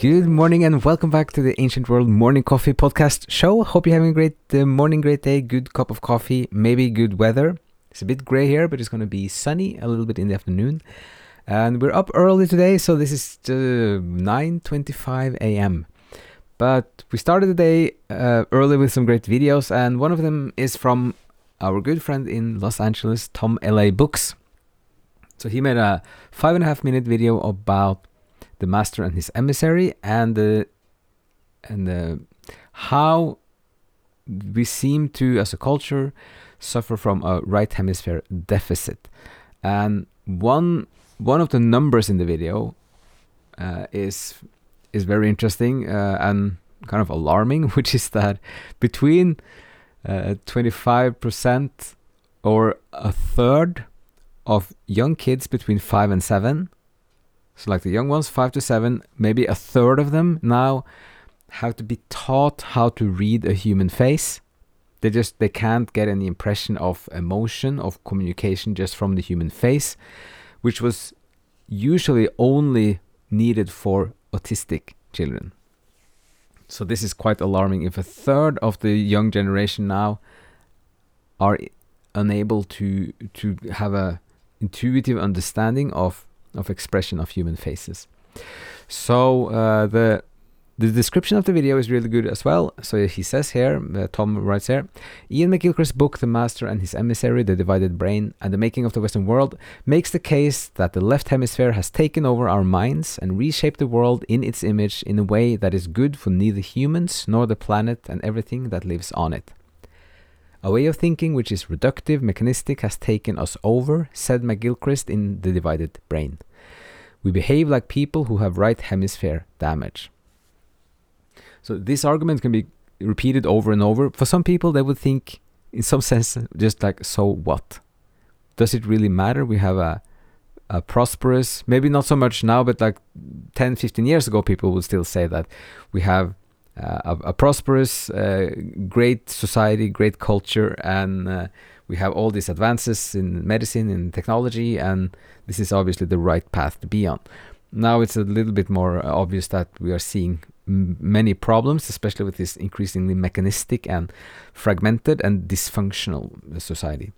Good morning and welcome back to the Ancient World Morning Coffee Podcast show. Hope you're having a great uh, morning, great day, good cup of coffee, maybe good weather. It's a bit gray here, but it's going to be sunny a little bit in the afternoon. And we're up early today, so this is uh, 9:25 a.m. But we started the day uh, early with some great videos, and one of them is from our good friend in Los Angeles, Tom LA Books. So he made a five and a half minute video about the master and his emissary and the and the, how we seem to as a culture suffer from a right hemisphere deficit and one one of the numbers in the video uh, is is very interesting uh, and kind of alarming which is that between Uh, 25% or a third of young kids between 5 and 7 so, like the young ones, five to seven, maybe a third of them now have to be taught how to read a human face. They just they can't get any impression of emotion, of communication just from the human face, which was usually only needed for autistic children. So this is quite alarming. If a third of the young generation now are unable to to have a intuitive understanding of of expression of human faces. So uh, the the description of the video is really good as well. So he says here, uh, Tom writes here, Iain McGilchrist's book, The Master and His Emissary, The Divided Brain, and the Making of the Western World, makes the case that the left hemisphere has taken over our minds and reshaped the world in its image in a way that is good for neither humans nor the planet and everything that lives on it. A way of thinking which is reductive, mechanistic, has taken us over, said McGilchrist in The Divided Brain. We behave like people who have right hemisphere damage. So this argument can be repeated over and over. For some people, they would think, in some sense, just like, so what? Does it really matter? We have a, a prosperous, maybe not so much now, but like 10, 15 years ago, people would still say that we have uh, a, a, prosperous, uh, great society, great culture, and uh, we have all these advances in medicine and technology, and this is obviously the right path to be on. Now it's a little bit more obvious that we are seeing many problems, especially with this increasingly mechanistic and fragmented and dysfunctional society.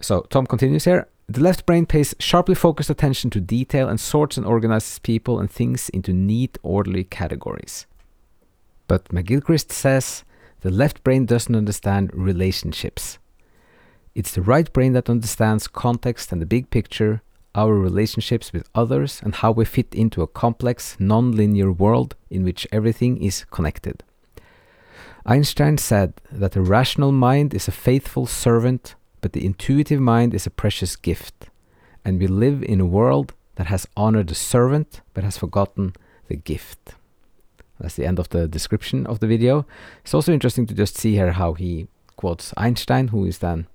So Tom continues here. The left brain pays sharply focused attention to detail and sorts and organizes people and things into neat, orderly categories. But McGilchrist says the left brain doesn't understand relationships. It's the right brain that understands context and the big picture, our relationships with others, and how we fit into a complex, non linear world in which everything is connected. Einstein said that the rational mind is a faithful servant, but the intuitive mind is a precious gift. And we live in a world that has honored the servant but has forgotten the gift. That's the end of the description of the video. It's also interesting to just see here how he quotes Einstein, who is then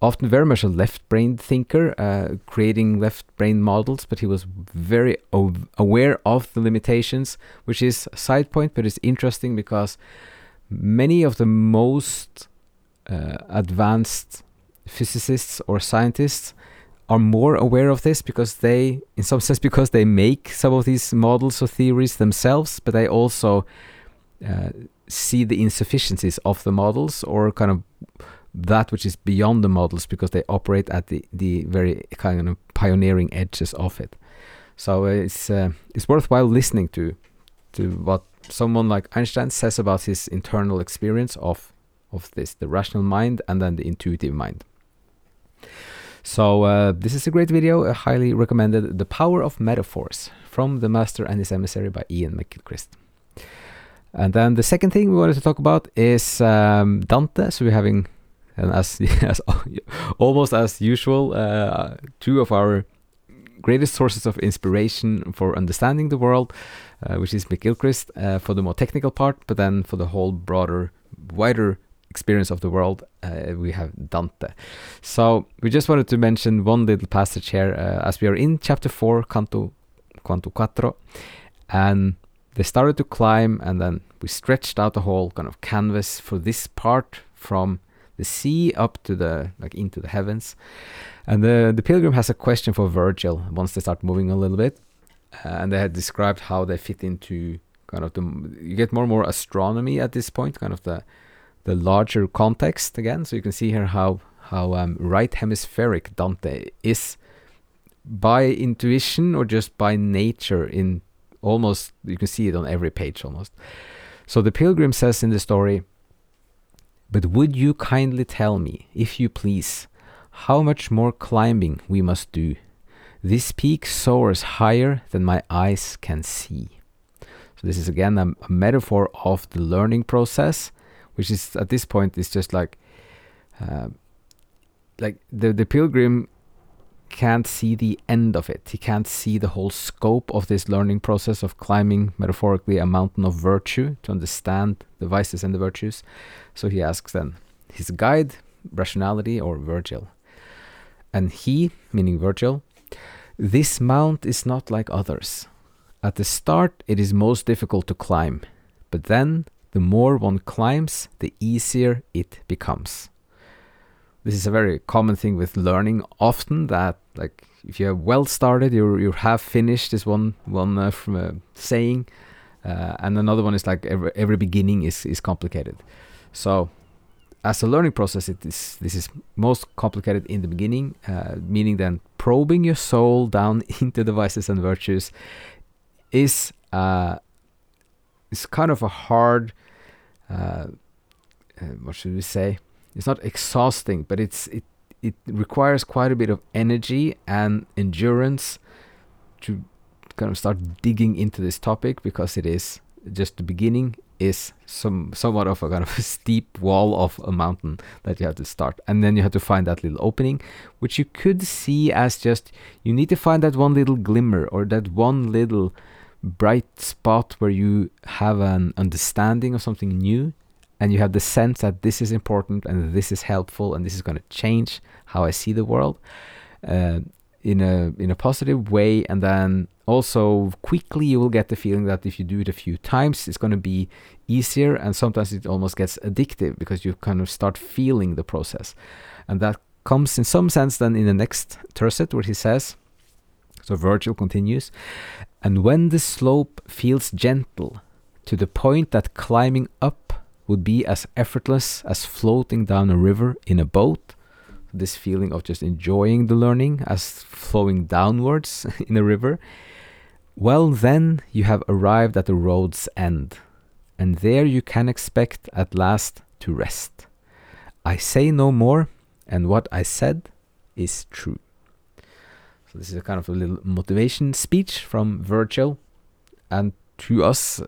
often very much a left brain thinker, uh, creating left brain models, but he was very aware of the limitations, which is a side point, but it's interesting because many of the most uh, advanced physicists or scientists are more aware of this because they, in some sense, because they make some of these models or theories themselves, but they also uh, see the insufficiencies of the models or kind of that which is beyond the models because they operate at the, the very kind of pioneering edges of it. So it's uh, it's worthwhile listening to to what someone like Einstein says about his internal experience of of this, the rational mind and then the intuitive mind. So uh, this is a great video. I highly recommended The Power of Metaphors from The Master and His Emissary by Iain McGilchrist. And then the second thing we wanted to talk about is um, Dante. So we're having, and as, as almost as usual, uh, two of our greatest sources of inspiration for understanding the world, uh, which is McGilchrist uh, for the more technical part, but then for the whole broader, wider experience of the world, uh, we have Dante. So we just wanted to mention one little passage here uh, as we are in chapter 4, Canto, Canto 4, and they started to climb, and then we stretched out the whole kind of canvas for this part from the sea up to the like into the heavens. And the the pilgrim has a question for Virgil once they start moving a little bit, uh, and they had described how they fit into kind of the you get more and more astronomy at this point, kind of the the larger context again. So you can see here how how um, right hemispheric Dante is by intuition or just by nature in almost you can see it on every page almost. So the pilgrim says in the story, But would you kindly tell me, if you please, how much more climbing we must do? This peak soars higher than my eyes can see. So this is again a, a metaphor of the learning process, which is at this point is just like, uh, like the the pilgrim can't see the end of it. He can't see the whole scope of this learning process of climbing, metaphorically, a mountain of virtue to understand the vices and the virtues. So he asks then his guide, rationality, or Virgil. And he, meaning Virgil, this mount is not like others. At the start, it is most difficult to climb, but then the more one climbs, the easier it becomes this is a very common thing with learning often that like if you're well started you you have finished is one one uh, from a saying uh, and another one is like every, every beginning is is complicated. So as a learning process it is this is most complicated in the beginning uh, meaning then probing your soul down into the vices and virtues is uh is kind of a hard uh, uh, what should we say it's not exhausting, but it's it it requires quite a bit of energy and endurance to kind of start digging into this topic because it is just the beginning is some somewhat of a kind of a steep wall of a mountain that you have to start. And then you have to find that little opening which you could see as just you need to find that one little glimmer or that one little bright spot where you have an understanding of something new and you have the sense that this is important and this is helpful and this is going to change how I see the world uh, in a in a positive way. And then also quickly you will get the feeling that if you do it a few times it's going to be easier. And sometimes it almost gets addictive because you kind of start feeling the process. And that comes in some sense then in the next tercet where he says so Virgil continues and when the slope feels gentle to the point that climbing up would be as effortless as floating down a river in a boat. This feeling of just enjoying the learning as flowing downwards in a river. Well, then you have arrived at the road's end, and there you can expect at last to rest. I say no more, and what I said is true. So, this is a kind of a little motivation speech from Virgil, and to us,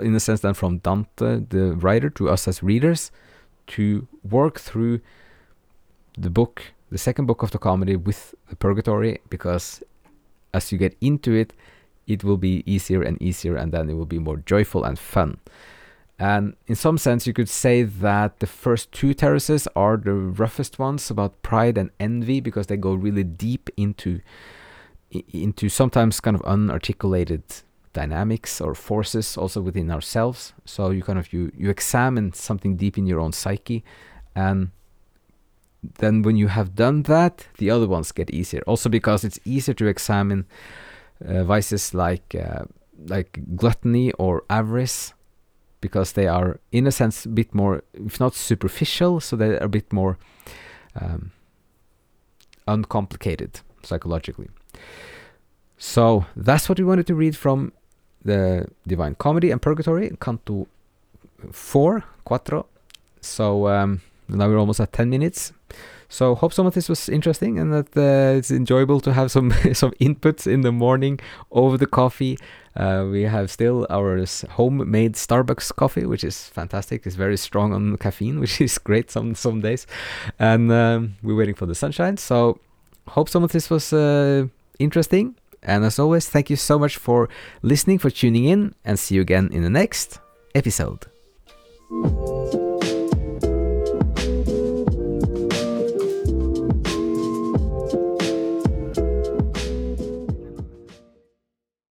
in a sense, then from Dante, the writer, to us as readers, to work through the book, the second book of the comedy, with the Purgatory, because as you get into it, it will be easier and easier, and then it will be more joyful and fun. And in some sense, you could say that the first two terraces are the roughest ones about pride and envy because they go really deep into into sometimes kind of unarticulated dynamics or forces also within ourselves. So you kind of you you examine something deep in your own psyche, and then when you have done that, the other ones get easier. Also because it's easier to examine uh, vices like uh, like gluttony or avarice, because they are in a sense a bit more, if not superficial, so they are a bit more um, uncomplicated psychologically. So that's what we wanted to read from the Divine Comedy and Purgatory, Canto 4, Quattro. So um, now we're almost at 10 minutes. So hope some of this was interesting and that uh, it's enjoyable to have some some inputs in the morning over the coffee. Uh, we have still our homemade Starbucks coffee, which is fantastic. It's very strong on caffeine, which is great some some days. And um, we're waiting for the sunshine. So hope some of this was uh, interesting. And as always, thank you so much for listening, for tuning in, and see you again in the next episode.